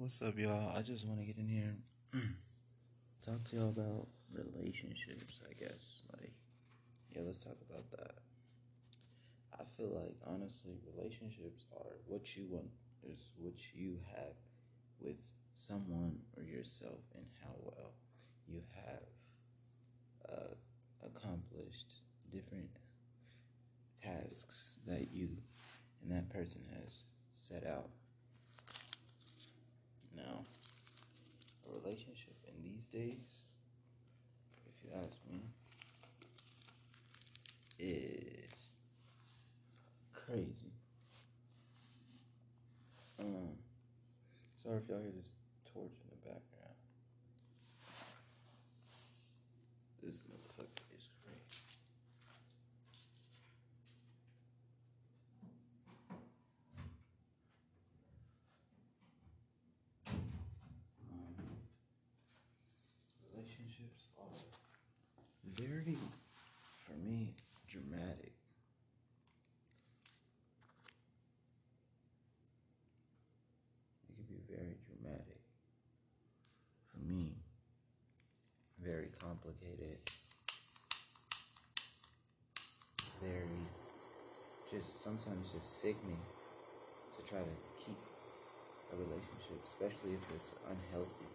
What's up, y'all? I just want to get in here talk to y'all about relationships, I guess. Like, yeah, let's talk about that. I feel like, honestly, relationships are what you want, is what you have with someone or yourself, and how well you have uh, accomplished different tasks that you and that person has set out. Now, a relationship in these days, if you ask me, is crazy. Um, sorry if y'all hear this torch in the background. This motherfucker is crazy. relationships are very, for me, dramatic. It can be very dramatic. For me, very complicated. Very, just sometimes just sickening to try to keep a relationship, especially if it's unhealthy.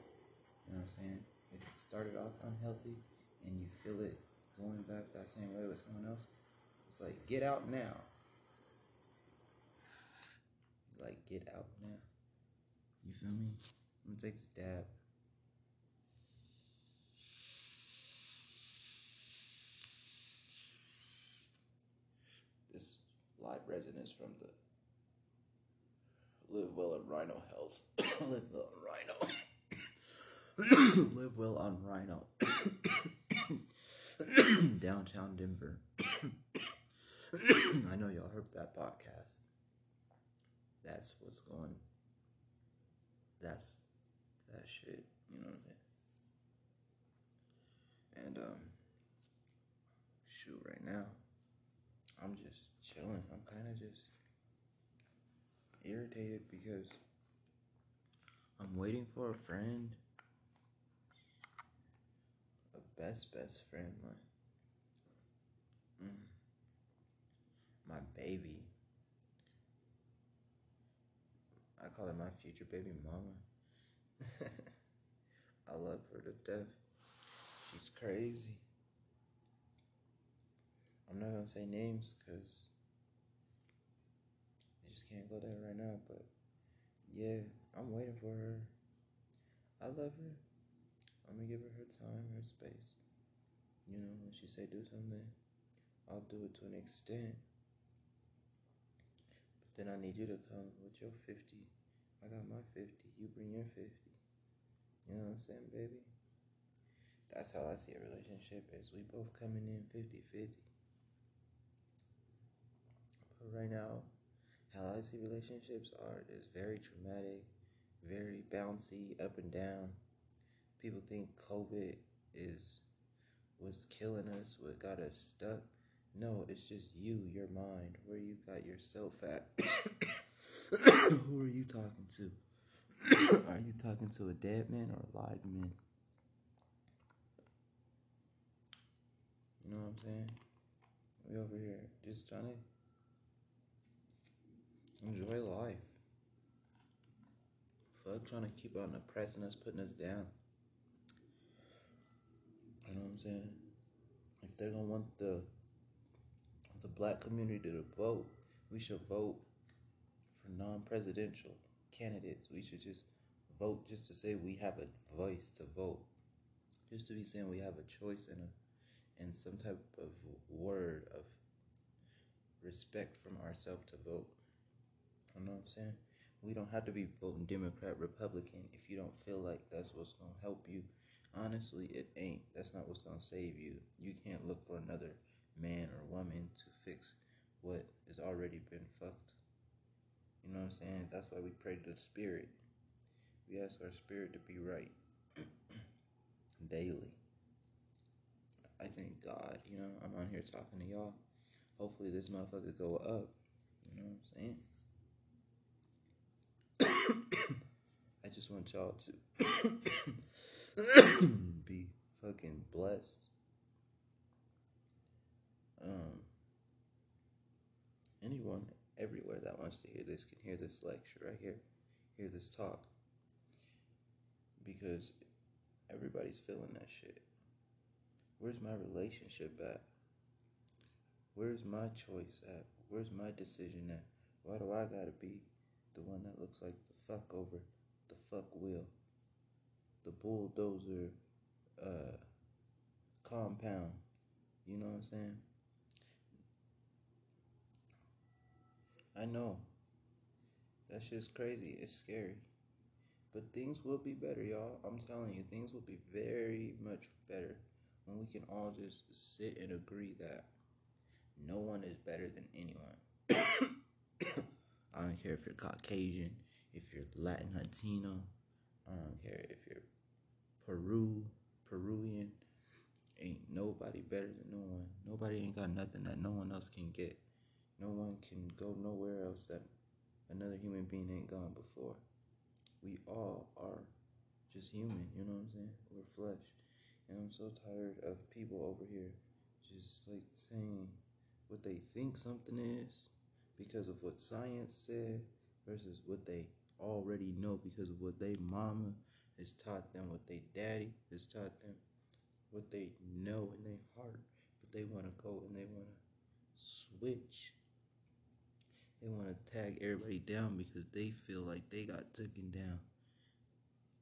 You know what I'm saying? If it started off unhealthy and you feel it going back that same way with someone else, it's like get out now. Like get out now. You feel me? I'm gonna take this dab. This live resin from the LivWell on Rhino Health. LivWell and Rhino. LivWell on Rhino. Downtown Denver. I know y'all heard that podcast. That's what's going. That's that shit. You know what I'm saying? And um, shoot, right now, I'm just chilling. I'm kind of just irritated because I'm waiting for a friend, a best best friend, my mm, my baby. I call her my future baby mama. I love her to death. She's crazy. I'm not gonna say names because I just can't go there right now. But yeah, I'm waiting for her. I love her. I'm gonna give her her time, her space. You know, when she say do something, I'll do it to an extent. But then I need you to come with your 50. I got my 50. You bring your 50. You know what I'm saying, baby? That's how I see a relationship is we both coming in 50-50. Right now, how I see relationships are is very traumatic, very bouncy, up and down. People think COVID is what's killing us, what got us stuck. No, it's just you, your mind, where you got yourself at. Who are you talking to? are you talking to a dead man or a live man? You know what I'm saying? We over here just trying to enjoy life. Fuck trying to keep on oppressing us, putting us down. You know what I'm saying? If they're gonna want the the black community to vote, we should vote for non-presidential candidates. We should just vote just to say we have a voice to vote, just to be saying we have a choice and a and some type of word of respect from ourselves to vote. You know what I'm saying? We don't have to be voting Democrat, Republican if you don't feel like that's what's gonna help you. Honestly, it ain't. That's not what's gonna save you. You can't look for another man or woman to fix what has already been fucked. You know what I'm saying? That's why we pray to the spirit. We ask our spirit to be right daily. I thank God, you know, I'm on here talking to y'all. Hopefully this motherfucker go up. You know what I'm saying? I just want y'all to be fucking blessed. Um, anyone everywhere that wants to hear this can hear this lecture right here, hear this talk. Because everybody's feeling that shit. Where's my relationship at? Where's my choice at? Where's my decision at? Why do I gotta be the one that looks like fuck over the fuck wheel? The bulldozer uh, compound. You know what I'm saying? I know. That's just crazy. It's scary. But things will be better, y'all. I'm telling you, things will be very much better when we can all just sit and agree that no one is better than anyone. I don't care if you're Caucasian, if you're Latin Latino, I don't care if you're Peru, Peruvian. Ain't nobody better than no one. Nobody ain't got nothing that no one else can get. No one can go nowhere else that another human being ain't gone before. We all are just human, you know what I'm saying? We're flesh. And I'm so tired of people over here just like saying what they think something is because of what science said versus what they already know because of what they mama has taught them, what they daddy has taught them, what they know in their heart, but they want to go and they want to switch. They want to tag everybody down because they feel like they got taken down.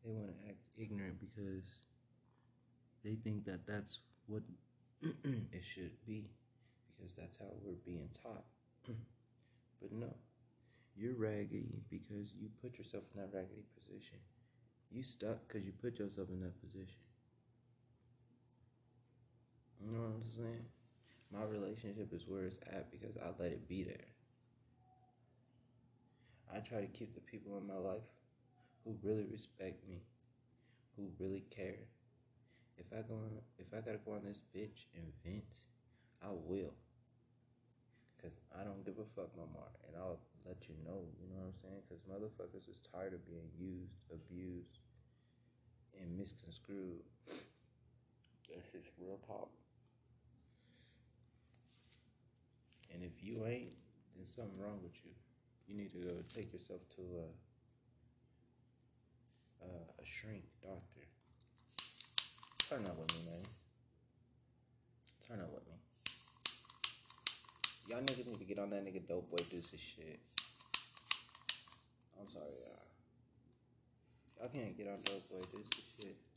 They want to act ignorant because they think that that's what it should be because that's how we're being taught. but no, you're raggedy because you put yourself in that raggedy position. You stuck because you put yourself in that position. You know what I'm saying? My relationship is where it's at because I let it be there. I try to keep the people in my life who really respect me, who really care. If I go on, if I gotta go on this bitch and vent, I will. Cause I don't give a fuck no more, and I'll let you know. You know what I'm saying? Cause motherfuckers is tired of being used, abused, and misconstrued. That's just real talk. And if you ain't, then something wrong with you. You need to go take yourself to a a, a shrink doctor. Turn up with me, man. Turn up with me. Y'all niggas need to get on that nigga dope boy deuces shit. I'm sorry, y'all. Y'all can't get on dope boy deuces shit.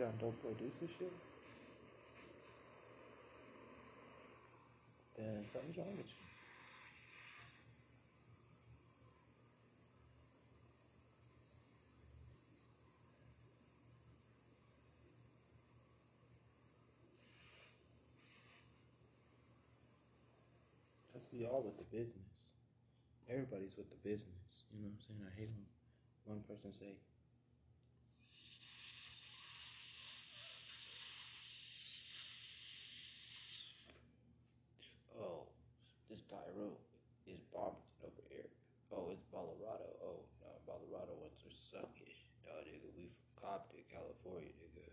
Get on dope deuces shit? Then something's wrong with you. We all with the business. Everybody's with the business. You know what I'm saying? I hate when one person say, "Oh, this Beirut is bombing over here. Oh, it's Colorado. Oh, no, Colorado ones are suckish. No, nigga, we from Compton, California, nigga.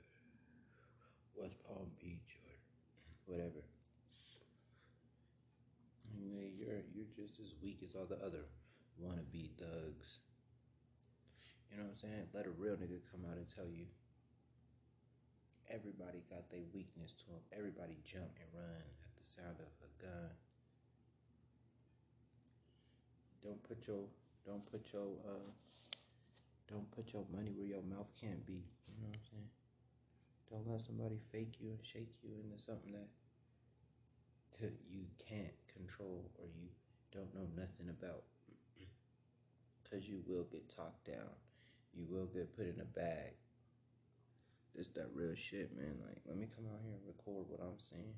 West Palm Beach or whatever." Anyway, you're you're just as weak as all the other wannabe thugs. You know what I'm saying? Let a real nigga come out and tell you. Everybody got their weakness to them. Everybody jump and run at the sound of a gun. Don't put your don't put your uh don't put your money where your mouth can't be. You know what I'm saying? Don't let somebody fake you and shake you into something that you can't control or you don't know nothing about. Because you will get talked down. you will get put in a bag. It's that real shit, man. Like, let me come out here and record what I'm saying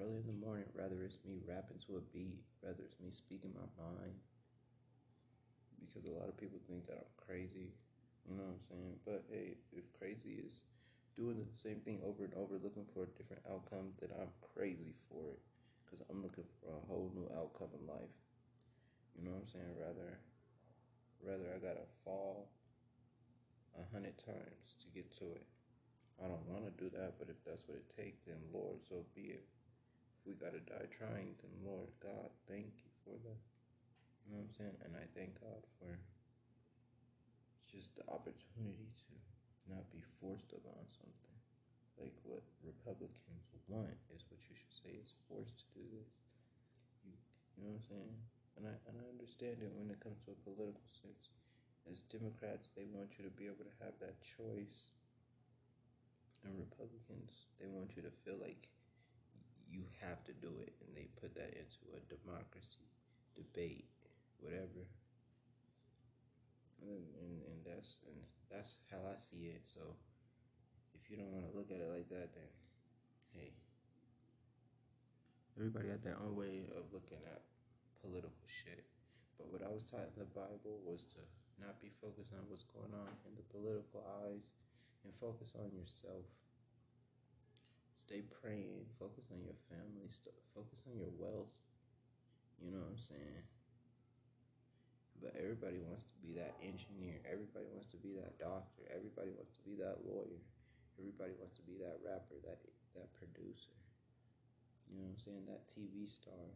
early in the morning, rather it's me rapping to a beat, rather it's me speaking my mind. Because a lot of people think that I'm crazy, you know what I'm saying? But hey, if crazy is doing the same thing over and over, looking for a different outcome, then I'm crazy for it. Because I'm looking for a whole new outcome in life. You know what I'm saying? Rather, rather I gotta fall a hundred times to get to it. I don't want to do that, but if that's what it takes, then Lord, so be it. If we got to die trying, then Lord God, thank you for that. You know what I'm saying? And I thank God for just the opportunity to not be forced upon something. Like what Republicans want is what you should say is forced to do this. You, you know what I'm saying? And I, and I understand it when it comes to a political sense. As Democrats, they want you to be able to have that choice and Republicans, they want you to feel like you have to do it, and they put that into a democracy, debate, whatever. And, and, that's and that's how I see it. So if you don't want to look at it like that, then hey, everybody got their own way of looking at political shit. But what I was taught in the Bible was to not be focused on what's going on in the political eyes and focus on yourself. Stay praying, focus on your family, focus on your wealth. You know what I'm saying? But everybody wants to be that engineer. Everybody wants to be that doctor. Everybody wants to be that lawyer. Everybody wants to be that rapper, that that producer. You know what I'm saying? That TV star.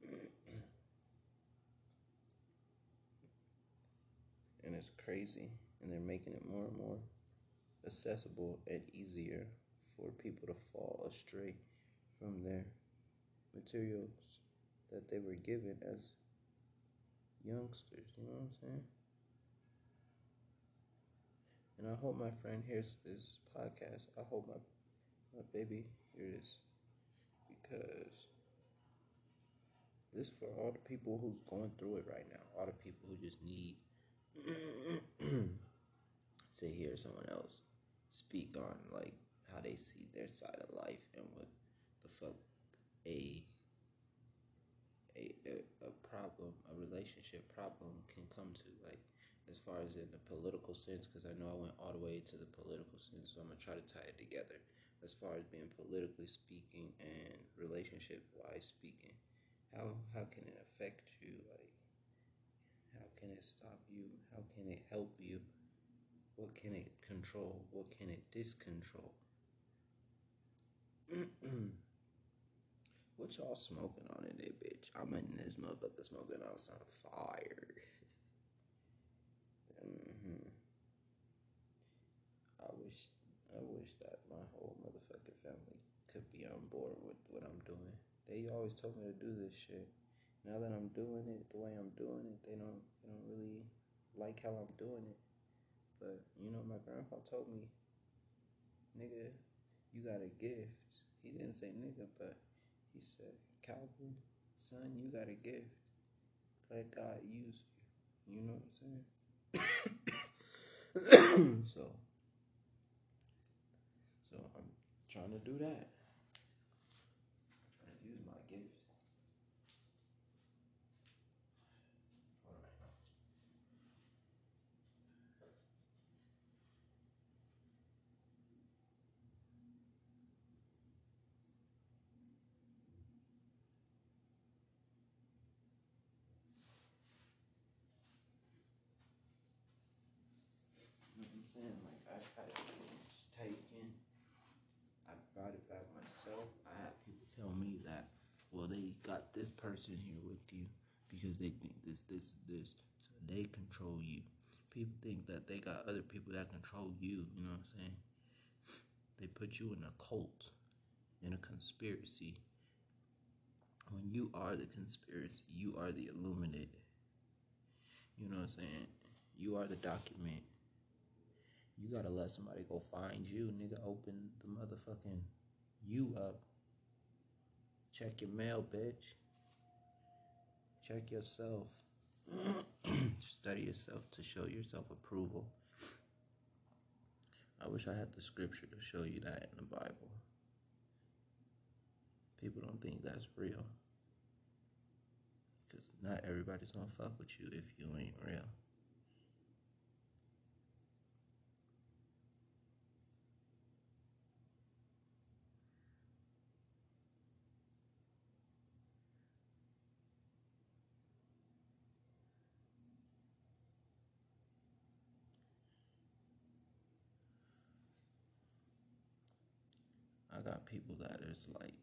and it's crazy and they're making it more and more accessible and easier for people to fall astray from their materials that they were given as youngsters. You know what I'm saying? And I hope my friend hears this podcast. I hope my my baby hears this. because this for all the people who's going through it right now. All the people who just need to hear someone else speak on like how they see their side of life and what the fuck a a, a, problem, a relationship problem can come to. Like, as far as in the political sense, because I know I went all the way to the political sense, so I'm gonna try to tie it together. As far as being politically speaking and relationship wise speaking, how how can it affect you? Like, how can it stop you? How can it help you? What can it control? What can it discontrol? what y'all smoking on in there, bitch? I'm in this motherfucker smoking on some fire. Mm-hmm. I wish, I wish that my whole motherfucking family could be on board with what I'm doing. They always told me to do this shit. Now that I'm doing it the way I'm doing it, they don't, they don't really like how I'm doing it. But you know, my grandpa told me, nigga, you got a gift. He didn't say nigga, but he said, Calvin, son, you got a gift. Let God use you. You know what I'm saying? so, so I'm trying to do that. Like I had things taken. I brought it back myself. I had people tell me that, well, they got this person here with you because they think this, this, this. So they control you. People think that they got other people that control you. You know what I'm saying? They put you in a cult, in a conspiracy. When you are the conspiracy, you are the illuminated. You know what I'm saying? You are the document. You gotta let somebody go find you, nigga. Open the motherfucking you up. Check your mail, bitch. Check yourself. Study yourself to show yourself approval. I wish I had the scripture to show you that in the Bible. People don't think that's real. Because not everybody's to fuck with you if you ain't real. People that is like,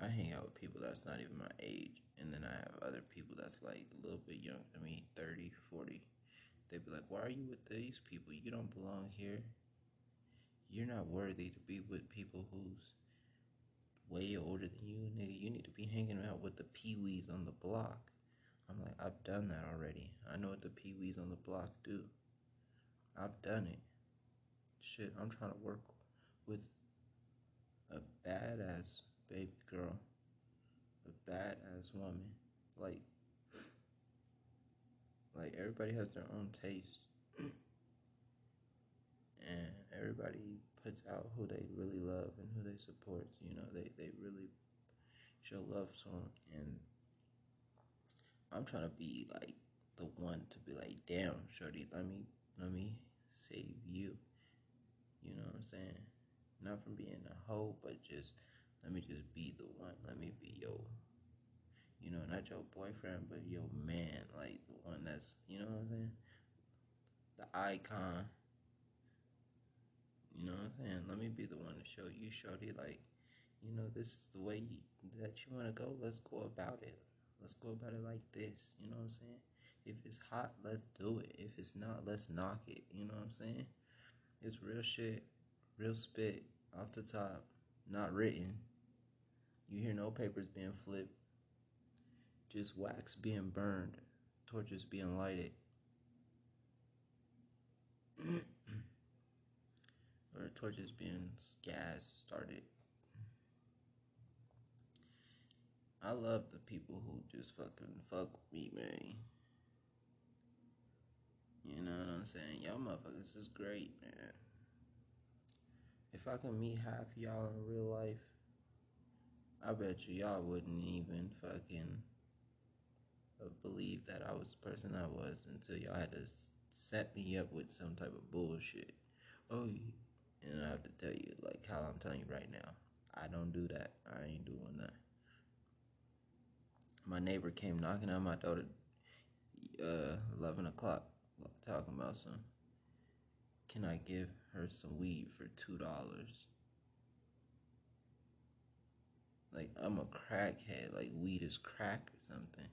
I hang out with people that's not even my age. And then I have other people that's like a little bit younger than me, 30, 40. They'd be like, why are you with these people? You don't belong here. You're not worthy to be with people who's way older than you, nigga. You need to be hanging out with the peewees on the block. I'm like, I've done that already. I know what the peewees on the block do. I've done it. Shit, I'm trying to work with a badass baby girl, a badass woman. Like, like everybody has their own taste, and everybody puts out who they really love and who they support. You know, they they really show love to them, and I'm trying to be like the one to be like, damn, shorty, let me let me save you. You know what I'm saying? Not from being a hoe, but just let me just be the one. Let me be your, you know, not your boyfriend, but your man. Like the one that's, you know what I'm saying? The icon. You know what I'm saying? Let me be the one to show you, Shorty, like, you know, this is the way you, that you want to go. Let's go about it. Let's go about it like this. You know what I'm saying? If it's hot, let's do it. If it's not, let's knock it. You know what I'm saying? It's real shit. Real spit off the top, not written. You hear no papers being flipped, just wax being burned, torches being lighted. or torches being gas started. I love the people who just fucking fuck with me, man. You know what I'm saying? Y'all motherfuckers is great, man if I could meet half y'all in real life, I bet you y'all wouldn't even fucking believe that I was the person I was until y'all had to set me up with some type of bullshit. Oh, and I have to tell you, like how I'm telling you right now, I don't do that. I ain't doing that. My neighbor came knocking on my door at uh, 11 o'clock, talking about some. Can I give her some weed for two dollars. Like I'm a crackhead. Like weed is crack or something.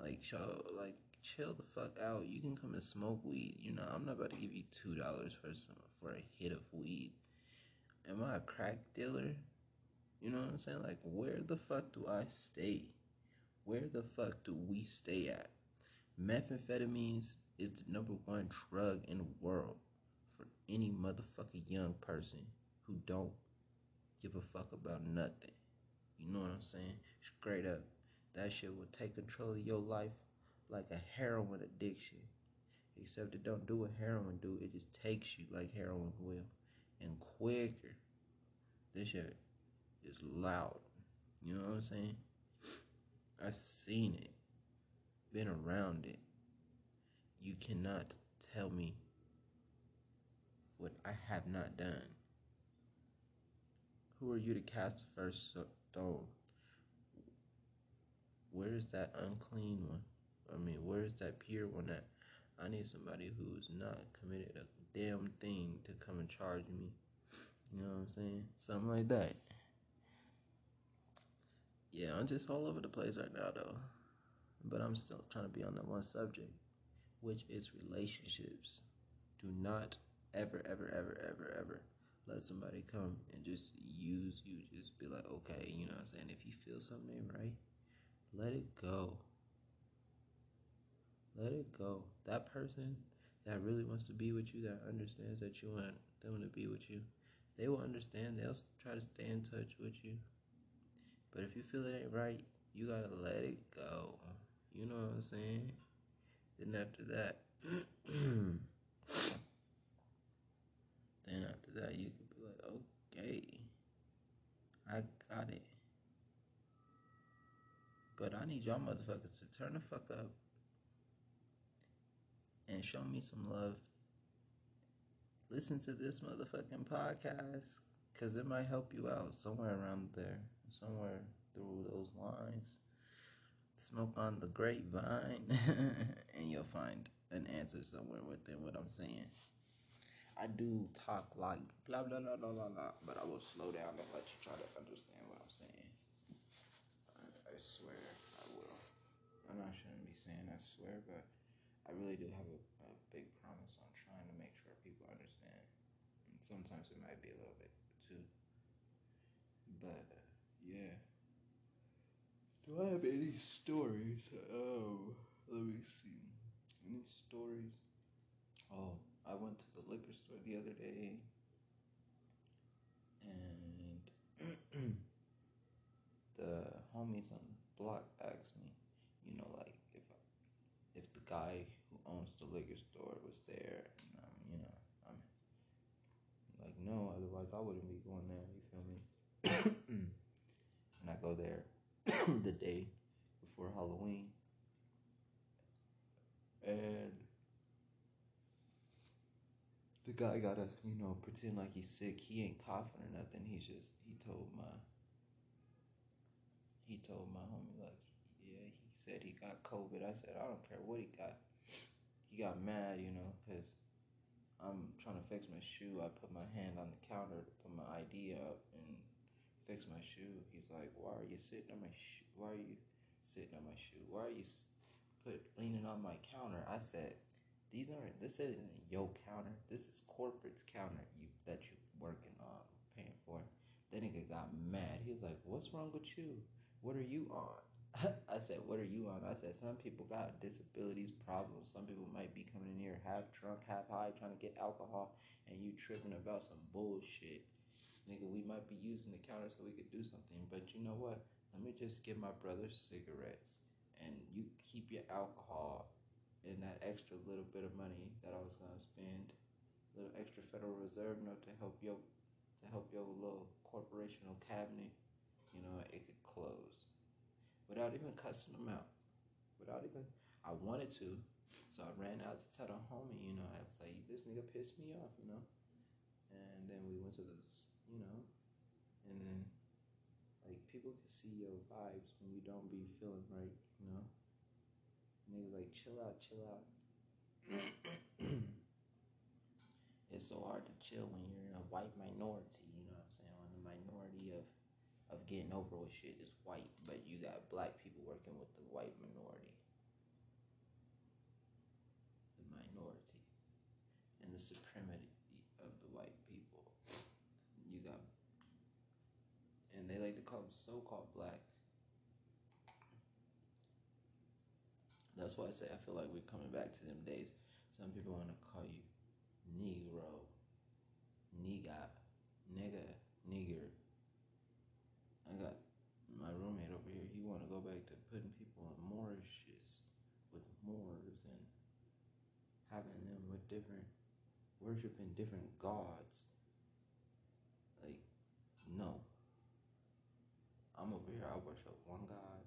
Like show like chill the fuck out. You can come and smoke weed. You know I'm not about to give you two dollars for some for a hit of weed. Am I a crack dealer? You know what I'm saying? Like where the fuck do I stay? Where the fuck do we stay at? Methamphetamines is the number one drug in the world for any motherfucking young person who don't give a fuck about nothing. You know what I'm saying? Straight up. That shit will take control of your life like a heroin addiction. Except it don't do what heroin do. It just takes you like heroin will. And quicker. This shit is loud. You know what I'm saying? I've seen it. Been around it. You cannot tell me what I have not done. Who are you to cast the first stone? Where is that unclean one? I mean, where is that pure one that I need somebody who's not committed a damn thing to come and charge me? You know what I'm saying? Something like that. Yeah, I'm just all over the place right now, though. But I'm still trying to be on that one subject, which is relationships. Do not ever, ever, ever, ever, ever let somebody come and just use you. Just be like, okay, you know what I'm saying? If you feel something right, let it go. Let it go. That person that really wants to be with you, that understands that you want them to be with you, they will understand. They'll try to stay in touch with you. But if you feel it ain't right, you gotta let it go. You know what I'm saying? Then after that, that, you could be like, okay, I got it. But I need y'all motherfuckers to turn the fuck up and show me some love. Listen to this motherfucking podcast because it might help you out somewhere around there, somewhere through those lines. Smoke on the grapevine and you'll find an answer somewhere within what I'm saying. I do talk like blah blah blah blah blah, blah but I will slow down and let you try to understand what I'm saying. I, I swear I will. And I shouldn't be saying I swear, but I really do have a, a big promise on trying to make sure people understand. And sometimes it might be a little bit too. But uh, yeah. Do I have any stories? Oh, let me see. Any stories? Oh, I went to the liquor store the other day and the homies on the block asked me, you know, like if if the guy who owns the liquor store was there, and um, you know, I'm like, no, otherwise I wouldn't be going there. You feel me? and I go there the day before Halloween, and the guy gotta, you know, pretend like he's sick. He ain't coughing or nothing. He's just he told my he told my homie like, yeah, he said he got COVID. I said I don't care what he got. He got mad, you know, cause I'm trying to fix my shoe. I put my hand on the counter to put my ID up and fix my shoe. He's like, why are you sitting on my shoe? Why are you sitting on my shoe? Why are you put leaning on my counter? I said these aren't this isn't your counter. This is corporate's counter you that you working on paying for. That nigga got mad. He was like, What's wrong with you? What are you on? I said, What are you on? I said, Some people got disabilities, problems. Some people might be coming in here half drunk, half high, trying to get alcohol, and you tripping about some bullshit. Nigga, we might be using the counter so we could do something, but you know what? Let me just give my brother cigarettes and you keep your alcohol and that extra little bit of money that I was gonna spend, little extra Federal Reserve note to help your to help your little corporational cabinet, you know, it could close without even cussing them out. Without even I wanted to. So I ran out to tell the homie, you know, I was like, this nigga pissed me off, you know. And then we went to this, you know, and then like people can see your vibes when you don't be feeling right, you know. Niggas like chill out, chill out. it's so hard to chill when you're in a white minority, you know what I'm saying? When the minority of of getting over with shit is white, but you got black people working with the white minority. The minority. And the supremacy of the white people. You got and they like to call them so called black That's why I say I feel like we're coming back to them days. Some people want to call you Negro, Nigga, nigga, nigger. I got my roommate over here. He want to go back to putting people on Moorishes with Moors and having them with different, worshiping different gods. Like, no. I'm over here. I worship one God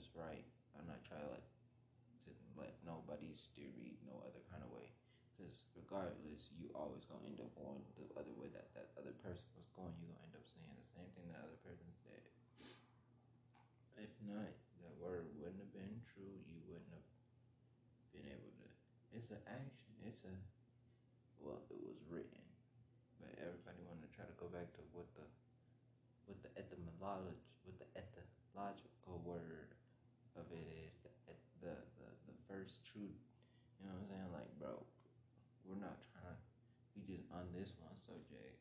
is right. I'm not trying to let to let nobody steer me no other kind of way. Because regardless, you always gonna end up going the other way that that other person was going. You gonna end up saying the same thing that other person said. If not, that word wouldn't have been true. You wouldn't have been able to. It's an action. It's a well, it was written, but everybody want to try to go back to what the what the etymology, what the etymological word of it is the, the the the first truth. You know what I'm saying? Like, bro, we're not trying to. We just on this one subject,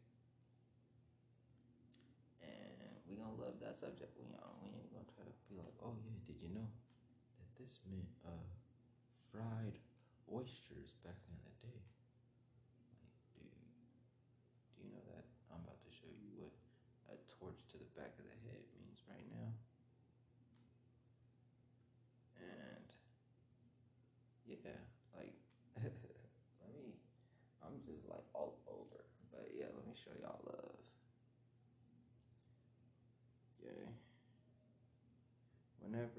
and we gonna love that subject. We on. We ain't gonna try to be like, oh yeah, did you know that this meant uh fried oysters back in the day? torch to the back of the head means right now. And yeah, like let me I'm just like all over. But yeah, let me show y'all love. Okay.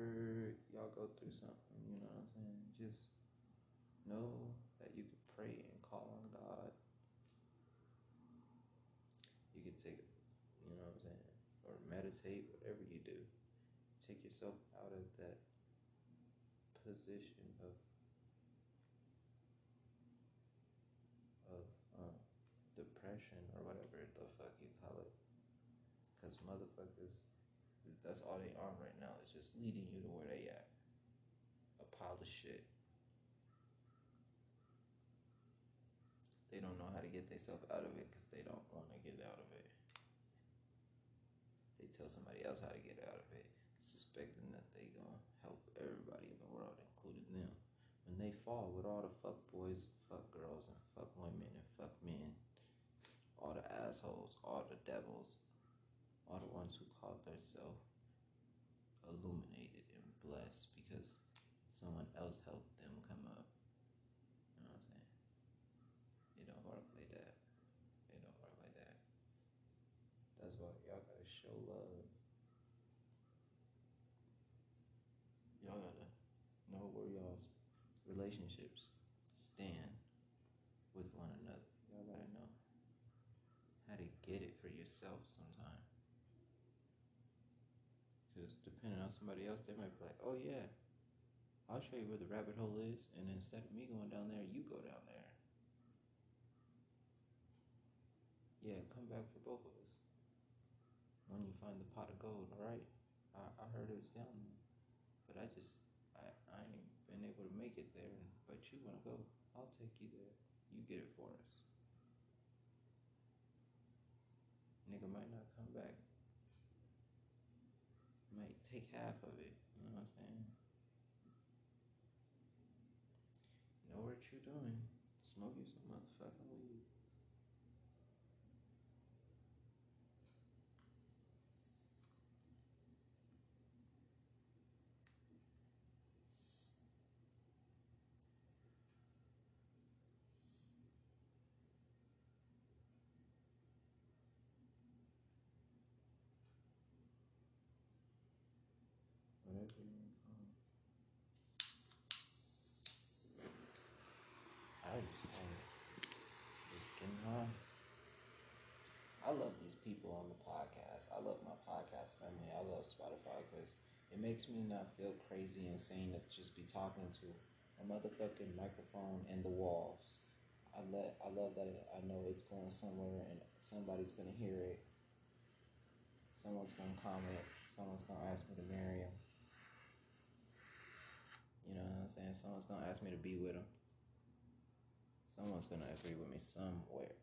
Whenever y'all go through something, you know what I'm saying? Just know that you can pray and call on God. You can take you know what I'm saying? Or meditate, whatever you do. Take yourself out of that position of of um, depression or whatever the fuck you call it. Cause motherfuckers, that's all they are right leading you to where they at. A pile of shit. They don't know how to get themselves out of it because they don't want to get out of it. They tell somebody else how to get out of it, suspecting that they gonna help everybody in the world, including them. When they fall with all the fuck boys, fuck girls, and fuck women, and fuck men, all the assholes, all the devils, all the ones who call themselves illuminated and blessed because someone else helped them come up. You know what I'm saying? It don't work like that. It don't work like that. That's why y'all gotta show love. Y'all gotta know where y'all's relationships stand with one another. Y'all gotta know how to get it for yourself sometime. Because depending on somebody else, they might be like, oh yeah, I'll show you where the rabbit hole is. And instead of me going down there, you go down there. Yeah, come back for both of us. When you find the pot of gold, alright? I, I heard it was down there. But I just, I, I ain't been able to make it there. But you want to go, I'll take you there. You get it for us. Nigga might not come back might take half of it. You know what I'm saying? Know what you're doing. Smoke you some motherfucking weed. I just want just. I love these people on the podcast. I love my podcast family. I love Spotify because it makes me not feel crazy insane to just be talking to a motherfucking microphone and the walls. I let I love that I know it's going somewhere and somebody's gonna hear it. Someone's gonna comment. Someone's gonna ask me to marry him. You know what I'm saying? Someone's gonna ask me to be with him. Someone's gonna agree with me somewhere.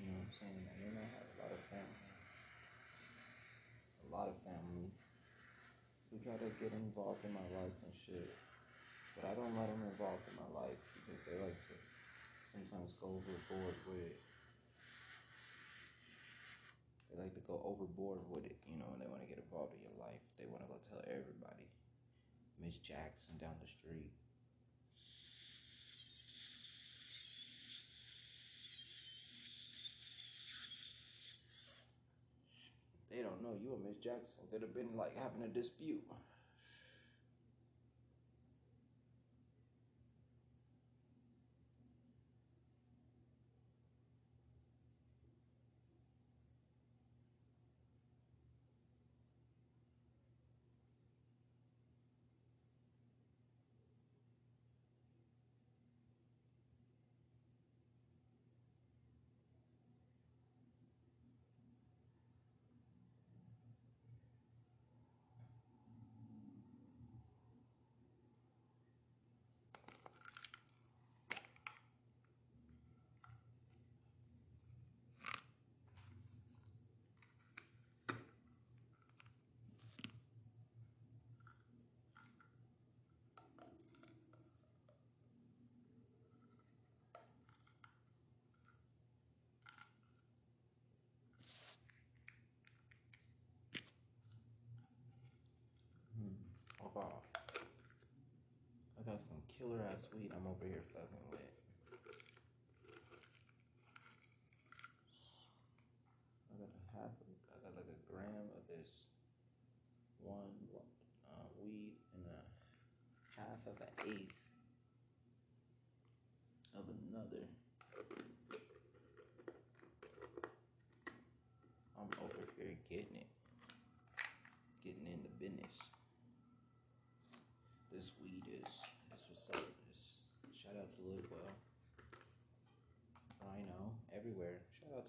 You know what I'm saying? I mean, I have a lot of family. A lot of family who try to get involved in my life and shit. But I don't let them involved in my life because they like to sometimes go overboard with it. They like to go overboard with it, you know, and they want to get involved in your life. They want to go tell everybody. Miss Jackson down the street. They don't know you and Miss Jackson could have been like having a dispute. pop off. I got some killer ass weed I'm over here fucking lit. I got a half, I got like a gram of this one uh, weed and a half of an eighth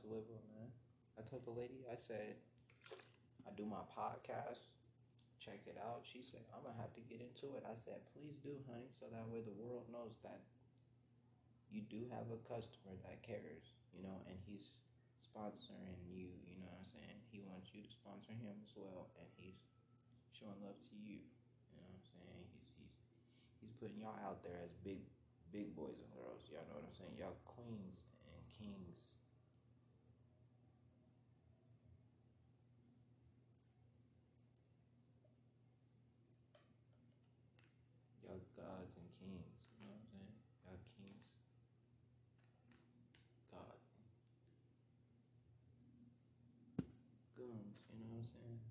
Well, man. I told the lady, I said, I do my podcast. Check it out. She said, I'm going to have to get into it. I said, please do, honey, so that way the world knows that you do have a customer that cares, you know, and he's sponsoring you, you know what I'm saying? He wants you to sponsor him as well, and he's showing love to you, you know what I'm saying? He's he's he's putting y'all out there as big big boys and girls, y'all know what I'm saying? Y'all queens and kings. Y'all gods and kings, you know what I'm saying? Y'all kings. God. Goons, you know what I'm saying?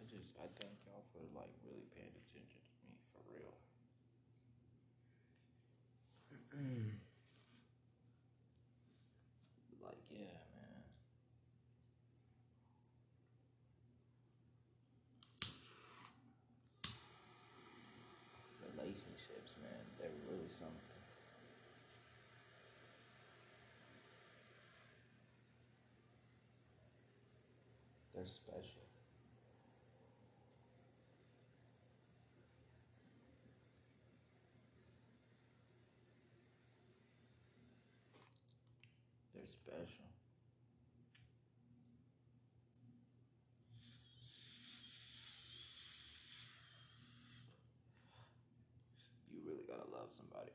I just I thank like really paying attention to me for real. like yeah, man. Relationships, man, they're really something. They're special. Special. You really gotta love somebody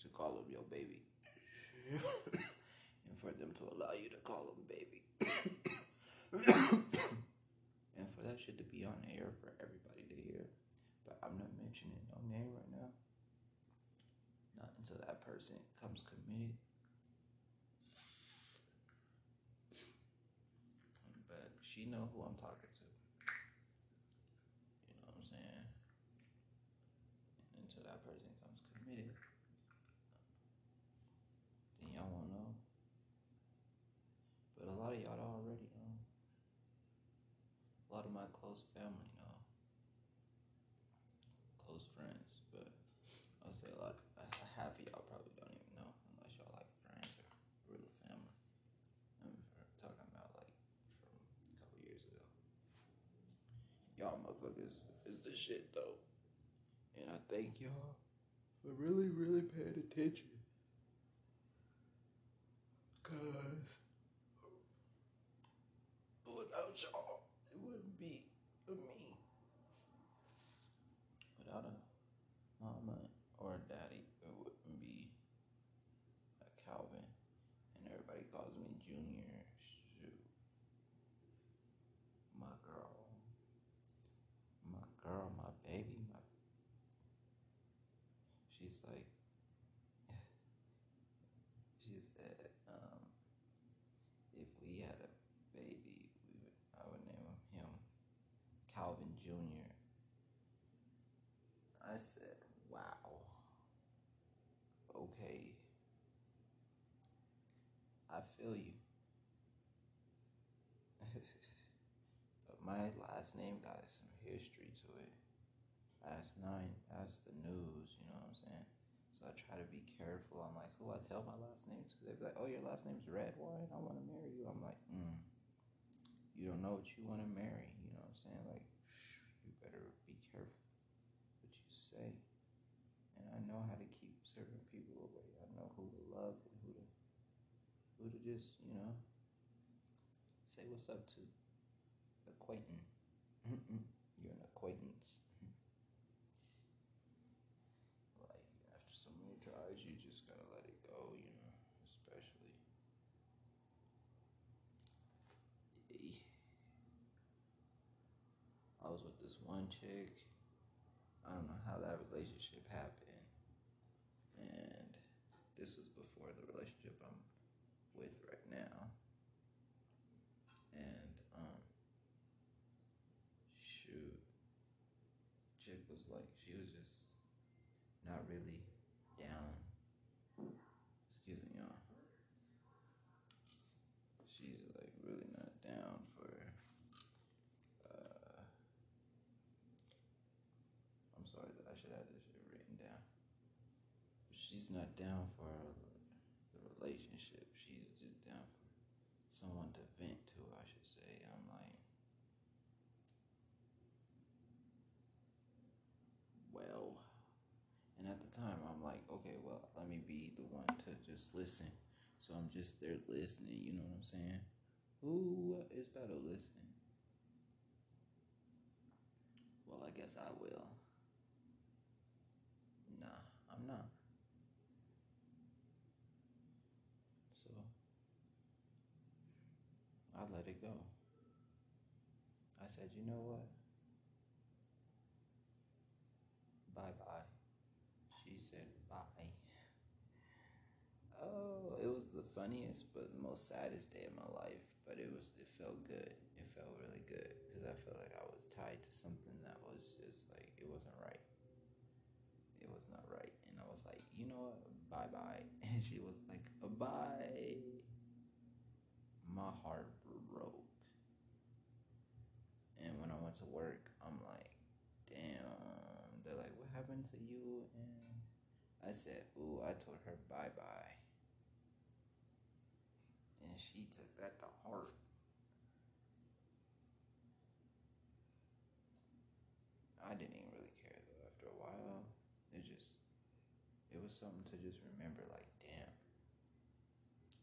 to call them your baby. and for them to allow you to call them baby. and for that shit to be on air for everybody to hear. But I'm not mentioning no name right now. Until that person comes committed. But she know who I'm talking to. You know what I'm saying? Until that person comes committed, then y'all won't know. But a lot of y'all already know. A lot of my close family know. Close friends, but I'll say a lot. Half of y'all probably don't even know unless y'all like friends or real family. I'm talking about like from a couple years ago. Y'all motherfuckers is the shit though, and I thank y'all for really, really paying attention. Cause without y'all, it wouldn't be me. Without a mama or a daddy, it wouldn't be a Calvin. And everybody calls me Junior. Shoot. My girl. My girl, my baby, my she's like she said, um, if we had a baby, we would I would name him Calvin Jr. I said, wow. Okay. I feel you. but my last name got some history to it. Last nine, that's the news, you know what I'm saying? So I try to be careful. I'm like, who I tell my last name to? They're like, oh, your last name's Redwine. I want to marry you. I'm like, mm, you don't know what you want to marry. You know what I'm saying? Like, you better be careful what you say. And I know how to keep certain people away. I know who to love and who to who to just, you know, say what's up to. You're an acquaintance. like after so many tries, you just gotta let it go, you know. Especially, chick. I don't know how that relationship happened. And this was before the relationship I'm with right now. And um shoot. Chick was like she was just not really down. Excuse me, y'all. She's like really not down for uh I'm sorry that I should have this shit written down. She's not down for the relationship. She's just down for someone to vent to, I should say. I'm like well and at the time i'm like okay well let me be the one to just listen. So i'm just there listening you know what i'm saying? Who is better listening? Well i guess i will. Nah i'm not. So i let it go. I said you know what bye bye. She said bye. Oh, it was the funniest but the most saddest day of my life. But it was it felt good. It felt really good because I felt like I was tied to something that was just like it wasn't right. It was not right, and I was like, you know what, bye bye. And she was like, bye. My heart broke. And when I went to work, I'm like, damn. They're like, what happened to you? And I said, ooh, I told her bye bye. She took that to heart. I didn't even really care though. After a while, it just, it was something to just remember like, damn,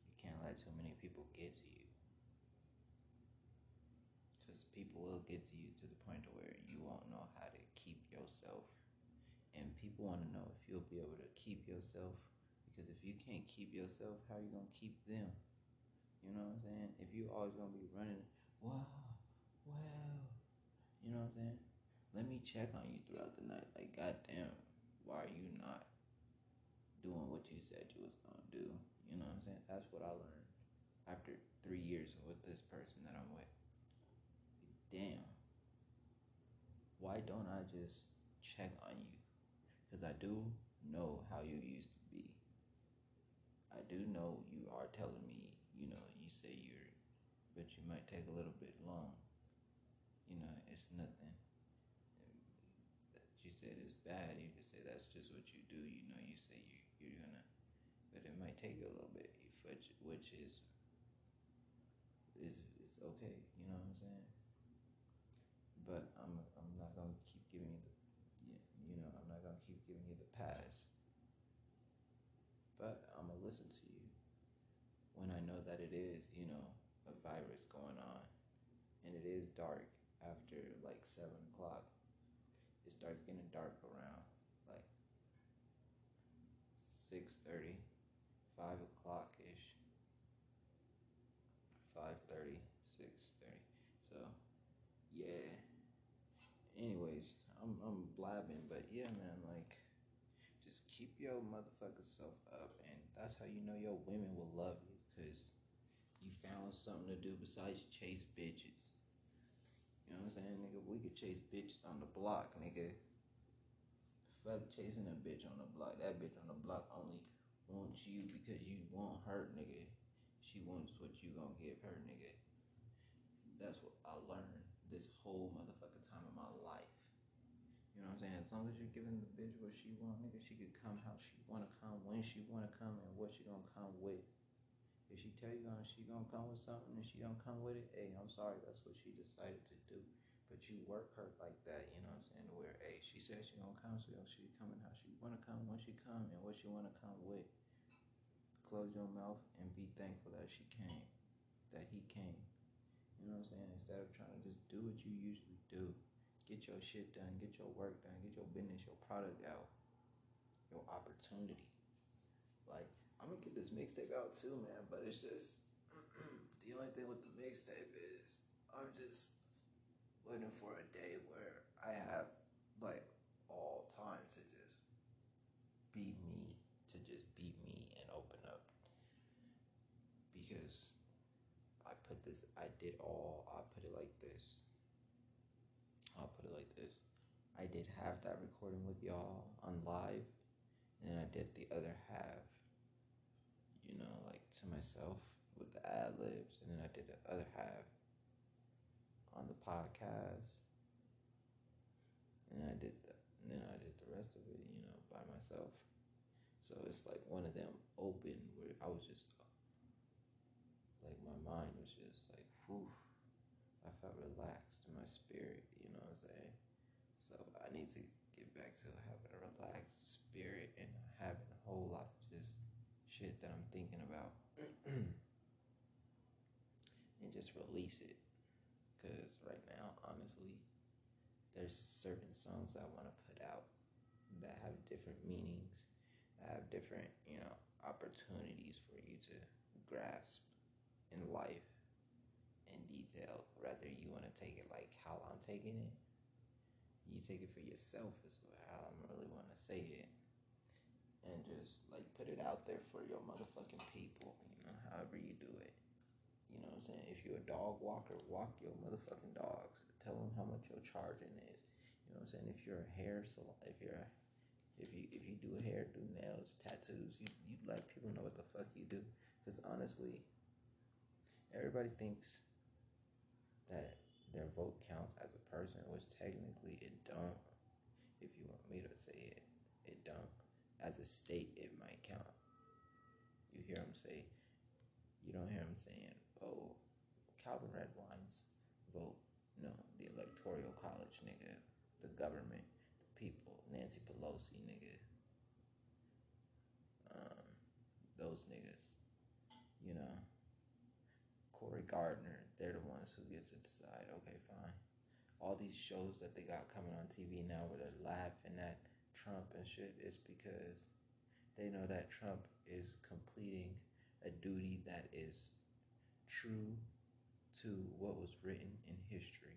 you can't let too many people get to you. Because people will get to you to the point where you won't know how to keep yourself. And people want to know if you'll be able to keep yourself. Because if you can't keep yourself, how are you going to keep them? You know what I'm saying? If you always to be running, wow, wow, you know what I'm saying? Let me check on you throughout the night. Like, goddamn, why are you not doing what you said you was to do? You know what I'm saying? That's what I learned after three years with this person that I'm with damn, why don't I just check on you? Because I do know how you used to be. I do know you are telling me, say you're, but you might take a little bit long. You know, it's nothing that you said is bad. You just say that's just what you do. You know, you say you, you're gonna, but it might take a little bit, which, which is, is, it's okay. You know what I'm saying? but I'm I'm not gonna keep giving you the you know I'm not gonna keep giving you the pass. But I'm gonna listen to you when I know that it is you know a virus going on, and it is dark after like seven o'clock. It starts getting dark around like 6.30, 5 o'clock ish. 5.30, 6.30. So, yeah anyways, I'm I'm blabbing, but yeah, man, like just keep your motherfucking self up, and that's how you know your women will love you found something to do besides chase bitches. You know what I'm saying, nigga? We could chase bitches on the block, nigga. Fuck chasing a bitch on the block. That bitch on the block only wants you because you want her, nigga. She wants what you gonna give her, nigga. That's what I learned this whole motherfucking time of my life. You know what I'm saying? As long as you're giving the bitch what she want, nigga, she could come how she wanna come, when she wanna come, and what she gonna come with. If she tell you gonna she gonna come with something and she don't come with it, hey, I'm sorry, that's what she decided to do. But you work her like that, you know what I'm saying? Where, hey, she said she gonna come, so she coming how she wanna come, when she come, and what she wanna come with. Close your mouth and be thankful that she came, that he came. You know what I'm saying? Instead of trying to just do what you usually do, get your shit done, get your work done, get your business, your product out, your opportunity. Like, I'm gonna get this mixtape out too, man, but it's just the only thing with the mixtape is I'm just waiting for a day where I have like all time to just be me, to just be me and open up. Because I put this, I did all, I put it like this. I'll put it like this. I did half that recording with y'all on live, and then I did the other half, you know, like to myself with the ad libs, and then I did the other half on the podcast, and I did the, and then I did the rest of it, you know, by myself. So it's like one of them open where I was just like my mind was just like, whew. I felt relaxed in my spirit, you know what I'm saying? So I need to get back to having a relaxed spirit and having a whole lot shit that I'm thinking about and just release it. Because right now, honestly, there's certain songs I want to put out that have different meanings, that have different, you know, opportunities for you to grasp in life in detail. Rather, you want to take it like how I'm taking it you take it for yourself is how I'm really want to say it. And just like put it out there for your motherfucking people, you know, however you do it. You know what I'm saying? If you're a dog walker, walk your motherfucking dogs. Tell them how much your charging is. You know what I'm saying? If you're a hair salon, if you're a, if you if you do hair, do nails, tattoos, you you let people know what the fuck you do. Because honestly, everybody thinks that their vote counts as a person, which technically it don't. If you want me to say it, it don't. As a state, it might count. You hear him say, you don't hear him saying, "Oh, Calvin Redwine's vote." No, the electoral college, nigga, the government, the people, Nancy Pelosi, nigga. Um, those niggas, you know. Cory Gardner, they're the ones who get to decide, okay, fine. All these shows that they got coming on TV now where they're laughing at Trump and shit is because they know that Trump is completing a duty that is true to what was written in history.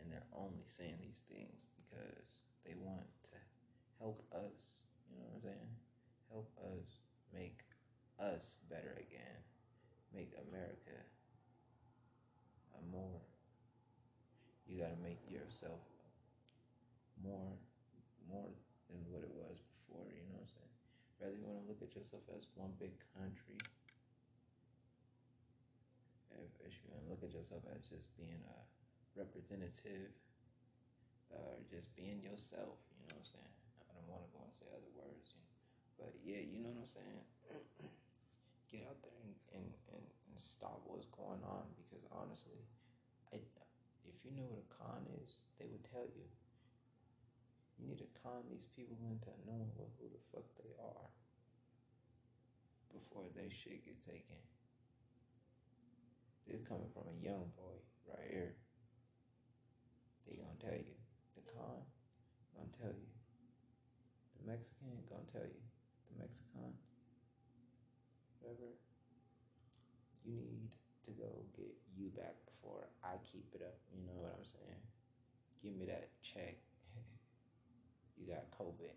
And they're only saying these things because they want to help us, you know what I'm saying? Help us make us better again. Make America a more. You gotta make yourself more, more than what it was before. You know what I'm saying? Rather, you want to look at yourself as one big country. If, if you want to look at yourself as just being a representative, or just being yourself. You know what I'm saying? I don't want to go and say other words. You know? But yeah, you know what I'm saying. get out there and, and, and, and stop what's going on because honestly, I, if you knew what a con is, they would tell you. You need to con these people into knowing what, who the fuck they are before they shit get taken. This coming from a young boy right here. They gonna tell you. The con gonna tell you. The Mexican gonna tell you. The Mexican whatever, you need to go get you back before I keep it up. You know what I'm saying? Give me that check. COVID.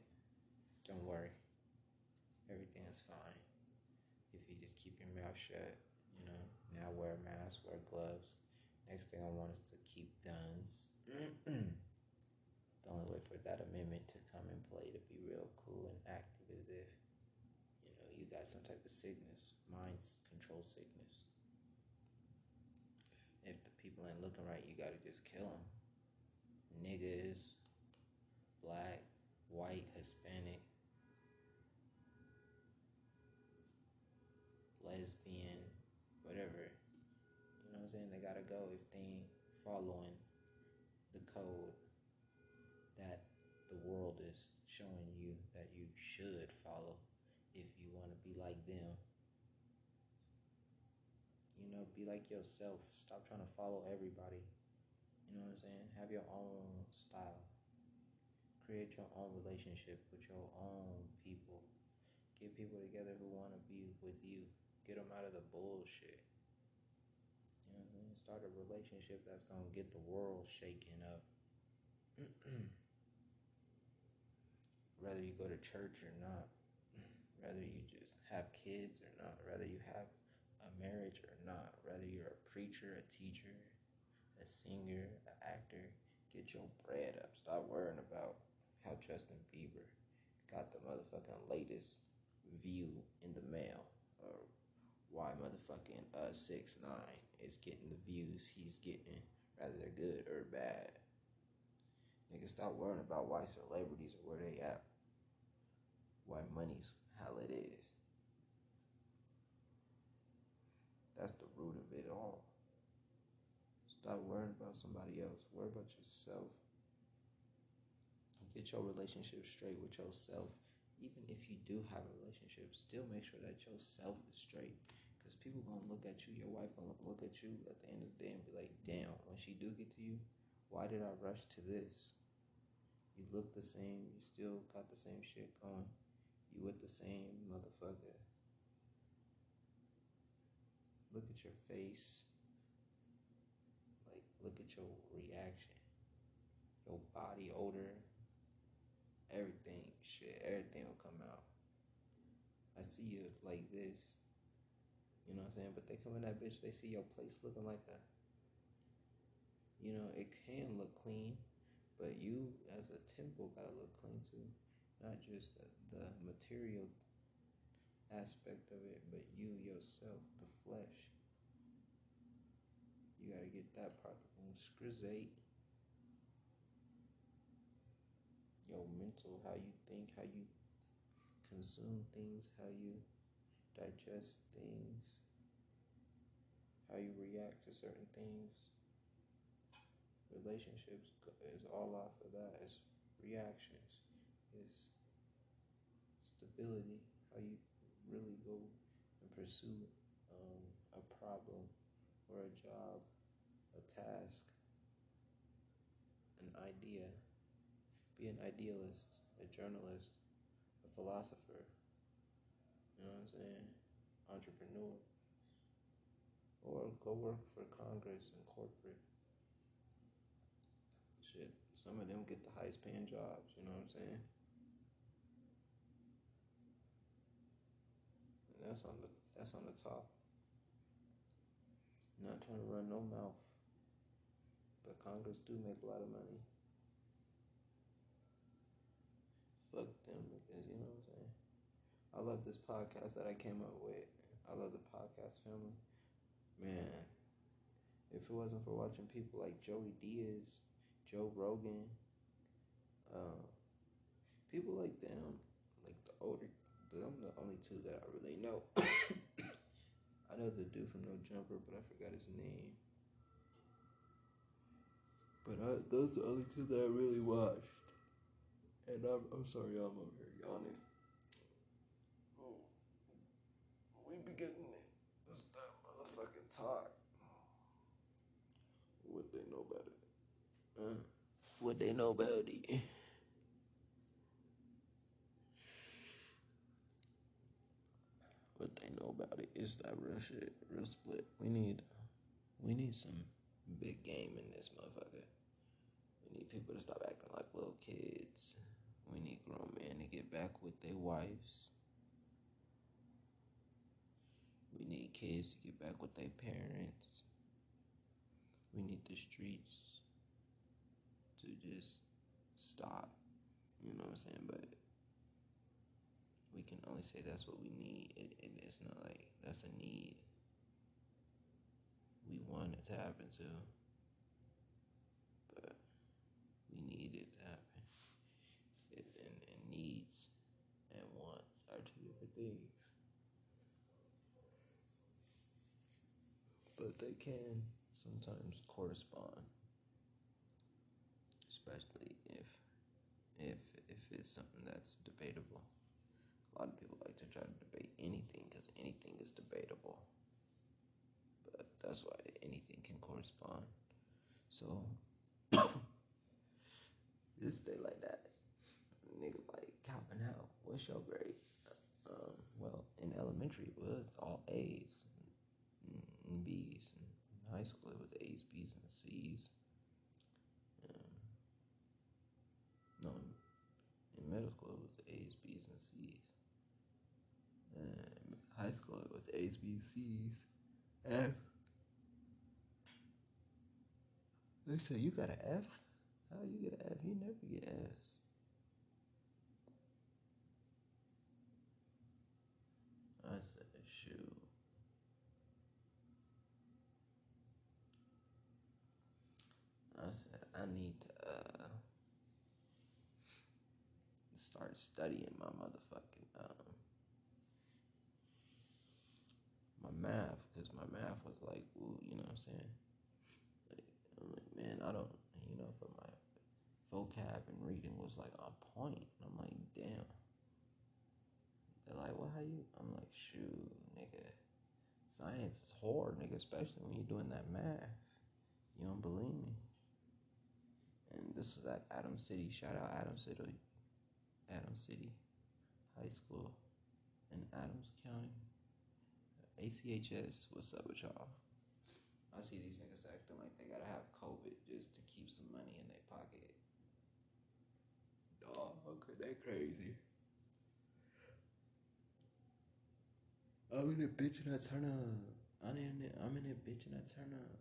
Don't worry. Everything's fine. If you just keep your mouth shut, you know, now wear a mask, wear gloves. Next thing I want is to keep guns. the only way for that amendment to come in play to be real cool and active is if you know, you got some type of sickness, mind control sickness. If, if the people ain't looking right, you gotta just kill them. Niggas, black, white, Hispanic, lesbian, whatever. You know what I'm saying? They gotta go if they ain't following the code that the world is showing you that you should follow if you want to be like them. You know, be like yourself. Stop trying to follow everybody. You know what I'm saying? Have your own style. Create your own relationship with your own people. Get people together who want to be with you. Get them out of the bullshit. You know what I mean? start a relationship that's gonna get the world shaken up. Whether you go to church or not, whether you just have kids or not, whether you have a marriage or not, whether you're a preacher, a teacher, a singer, an actor, get your bread up. Stop worrying about how Justin Bieber got the motherfucking latest view in the mail or why motherfucking uh six nine is getting the views he's getting, whether they're good or bad. Nigga, stop worrying about why celebrities are where they at. Why money's how it is. That's the root of it all. Stop worrying about somebody else. Worry about yourself. Get your relationship straight with yourself. Even if you do have a relationship, still make sure that yourself is straight. Because people gonna look at you, your wife gonna look at you at the end of the day and be like, damn, when she do get to you, why did I rush to this? You look the same, you still got the same shit going. You with the same motherfucker. Look at your face. Like, look at your reaction. Your body odor. Everything. Shit, everything will come out. I see you like this. You know what I'm saying? But they come in that bitch, they see your place looking like a. You know, it can look clean, but you as a temple gotta look clean too. Not just the, material aspect of it, but you yourself, the flesh. You gotta get that part scrizate. Your mental, how you think, how you consume things, how you digest things, how you react to certain things. Relationships is all off of that. It's reactions. It's stability. How you really go and pursue um, a problem or a job, a task, an idea. Be an idealist, a journalist, a philosopher. You know what I'm saying? Entrepreneur. Or go work for Congress and corporate. Shit, some of them get the highest paying jobs, you know what I'm saying? And that's on the that's on the top. Not trying to run no mouth. But Congress do make a lot of money. Fuck them because you know what I'm saying? I love this podcast that I came up with. I love the podcast family. Man, if it wasn't for watching people like Joey Diaz, Joe Rogan, uh, people like them, like the older, them the only two that I really know. I know the dude from No Jumper, but I forgot his name. But I, those are the only two that I really watched. And I'm, I'm sorry, I'm over here yawning. Oh, we be getting it. What's that motherfucking talk? What they know about it? Uh, what they know about it? What they know about it is that real shit, real split. We need, we need some big game in this motherfucker. We need people to stop acting like little kids. We need grown men to get back with their wives. We need kids to get back with their parents. We need the streets to just stop. You know what I'm saying? But we can only say that's what we need. It, it's not like that's a need. We want it to happen too. But we need it to happen. It, and, and needs and wants are two different things. But they can sometimes correspond. Especially if if if it's something that's debatable. A lot of people like to try to debate anything because anything is debatable. But that's why anything can correspond. So just stay like that. Nigga like Calvin Howe. What's your grade? Um, well, in elementary it was all A's and B's and high school it was A's, B's, and C's. Um, no, in middle school it was A's, B's, and C's. And high school it was A's, B's, C's, F. They say you got an F. How you get an F? You never get F's. I said, shoot. I said, I need to uh, start studying my motherfucking um, my math because my math was like, ooh, you know what I'm saying? Like, I'm like, man, I don't, you know, but my vocab and reading was like on point. I'm like, damn. They're like, well, how you? I'm like, shoot, nigga. Science is hard, nigga, especially when you're doing that math. You don't believe me? And this is at Adams City. Shout out Adams City. Adams City High School in Adams County. ACHS, what's up with y'all? I see these niggas acting like they gotta have COVID just to keep some money in their pocket. Dog, they crazy. I'm in a bitch and I turn up. I'm in it. I'm in a bitch and I turn up.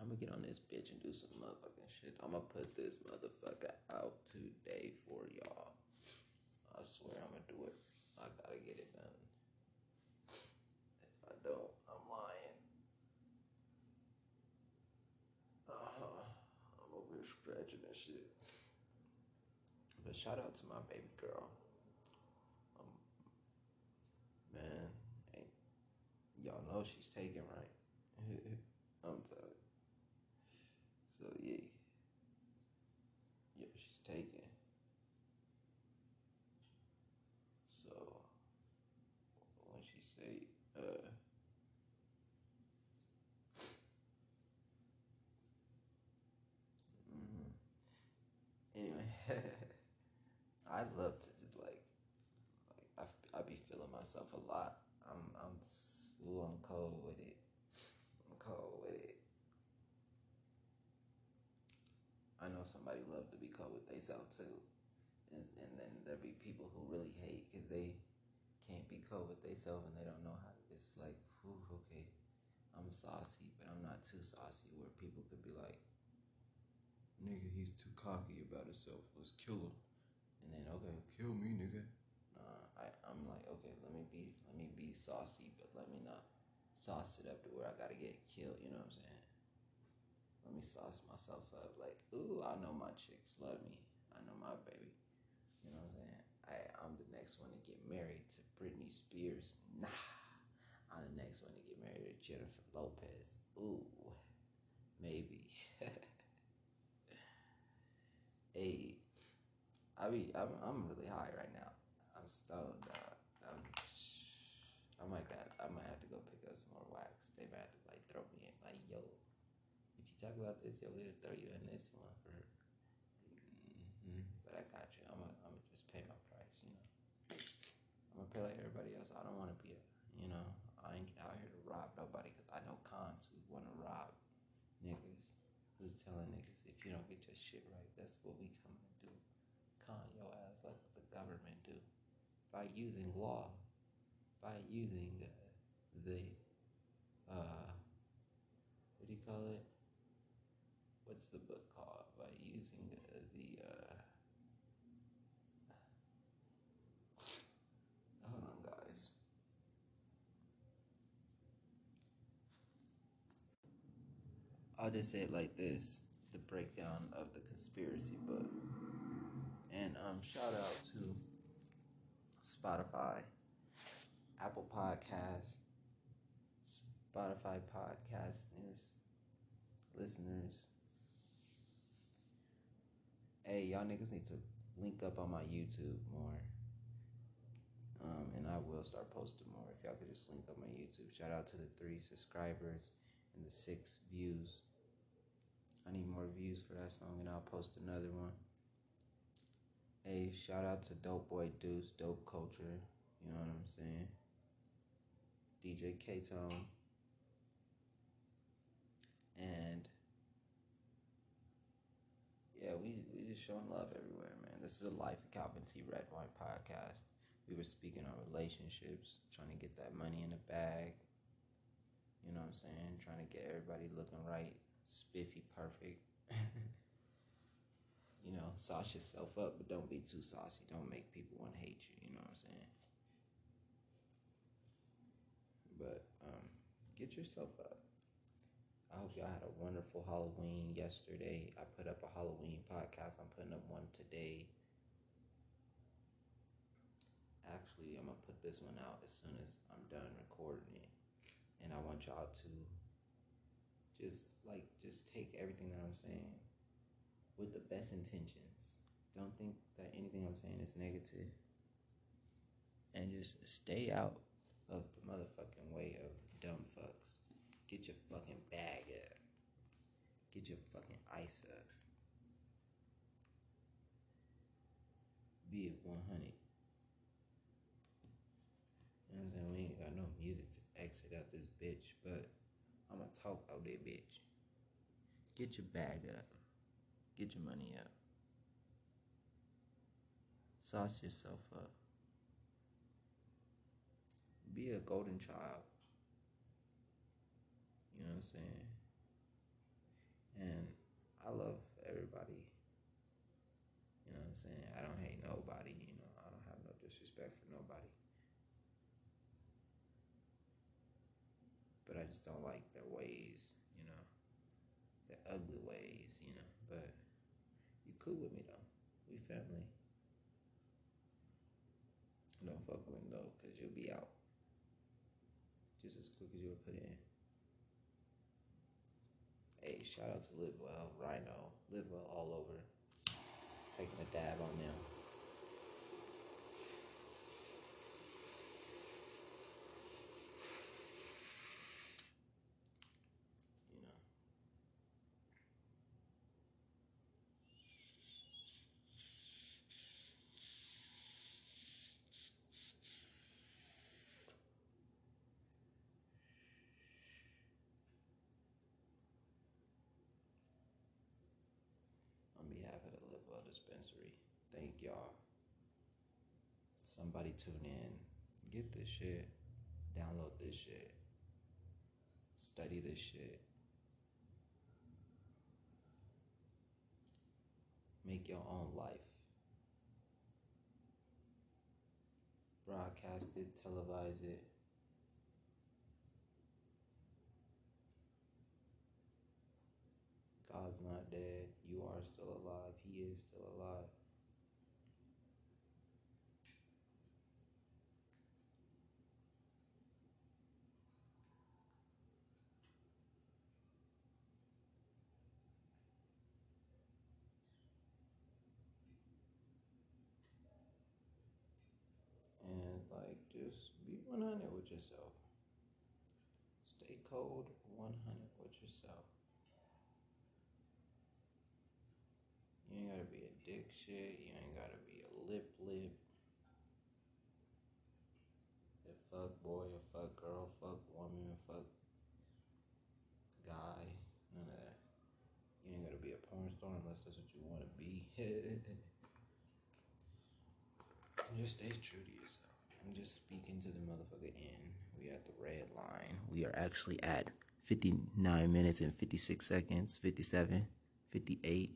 I'm gonna get on this bitch and do some motherfucking shit. I'm gonna put this motherfucker out today for y'all. I swear I'm gonna do it. I gotta get it done. If I don't, I'm lying. Uh, I'm over here scratching that shit. But shout out to my baby girl. Um, man, y'all know she's taken, right? I'm telling. So yeah, yeah, she's taken. So when she say, uh, mm, anyway, I love to just like, like I, I be feeling myself a lot. I'm I'm ooh, I'm cold with it. I'm cold with it. I know somebody love to be cold with themselves too, and, and then there be people who really hate because they can't be cold with themselves and they don't know how. It's like, whew, okay, I'm saucy, but I'm not too saucy. Where people could be like, nigga, he's too cocky about himself. Let's kill him, and then okay, kill me, nigga. Nah, I I'm like, okay, let me be let me be saucy, but let me not sauce it up to where I gotta get killed. You know what I'm saying? Let me sauce myself up. Like, ooh, I know my chicks love me. I know my baby. You know what I'm saying? I, I'm the next one to get married to Britney Spears. Nah. I'm the next one to get married to Jennifer Lopez. Ooh, maybe. hey, I be, I'm, I'm really high right now. I'm stoned. Uh, I'm, I might got, I might have to go pick up some more wax. They might have to like throw me in. Like, yo, if you talk about this, yo, we'll throw you in this one for. Mm-hmm. But I got you. I'm gonna, I'm just pay my price, you know. I'm gonna pay like everybody else. I don't want to be a, you know, I ain't out here to rob nobody because I know cons who want to rob niggas. Who's telling niggas if you don't get your shit right, that's what we come to do. Con your ass like the government do by using law, by using uh, the, uh, what do you call it? What's the book called? By using uh, the, uh, hold on, guys. I'll just say it like this the breakdown of the conspiracy book. And um, shout out to Spotify, Apple Podcasts, Spotify podcasters, listeners. Hey, y'all niggas need to link up on my YouTube more. Um, and I will start posting more. If y'all could just link up my YouTube. Shout out to the three subscribers and the six views. I need more views for that song, and I'll post another one. Hey, shout out to Dope Boy Deuce, Dope Culture. You know what I'm saying? DJ K Tone. And yeah, we we just showing love everywhere, man. This is a Life of Calvin T. Redwine podcast. We were speaking on relationships, trying to get that money in the bag. You know what I'm saying? Trying to get everybody looking right, spiffy, perfect. you know, sauce yourself up, but don't be too saucy. Don't make people want to hate you. You know what I'm saying? But um, get yourself up. I hope y'all had a wonderful Halloween yesterday. I put up a Halloween podcast. I'm putting up one today. Actually, I'm gonna put this one out as soon as I'm done recording it. And I want y'all to just like just take everything that I'm saying with the best intentions. Don't think that anything I'm saying is negative. And just stay out of the motherfucking way of dumb fucks. Get your fucking bag up. Get your fucking ice up. Be it 100. You know what I'm saying? We ain't got no music to exit out this bitch, but I'm gonna talk out that bitch. Get your bag up. Get your money up. Sauce yourself up. Be a golden child. You know what I'm saying? And I love everybody. You know what I'm saying? I don't hate nobody, you know. I don't have no disrespect for nobody. But I just don't like their ways, you know. Their ugly ways, you know. But you cool with me though. We family. Don't fuck with though, cause you'll be out. Just as quick as you'll put in. Hey, shout out to LivWell, Rhino, LivWell all over. Taking a dab on them. You know. on behalf of the LivWell Dispensary, thank y'all. Somebody tune in, get this shit, download this shit, study this shit, make your own life. Broadcast it, televise it. God's not dead. You are still alive. He is still alive. And like just be 100 with yourself. Stay cold 100 with yourself. You ain't gotta be a dick shit. You ain't gotta be a lip lip. A fuck boy, a fuck girl, fuck woman, fuck guy. None of that. You ain't gotta be a porn star unless that's what you wanna be. just stay true to yourself. Just speaking to the motherfucker end. We at the red line. We are actually at 59 minutes and 56 seconds, 57, 58.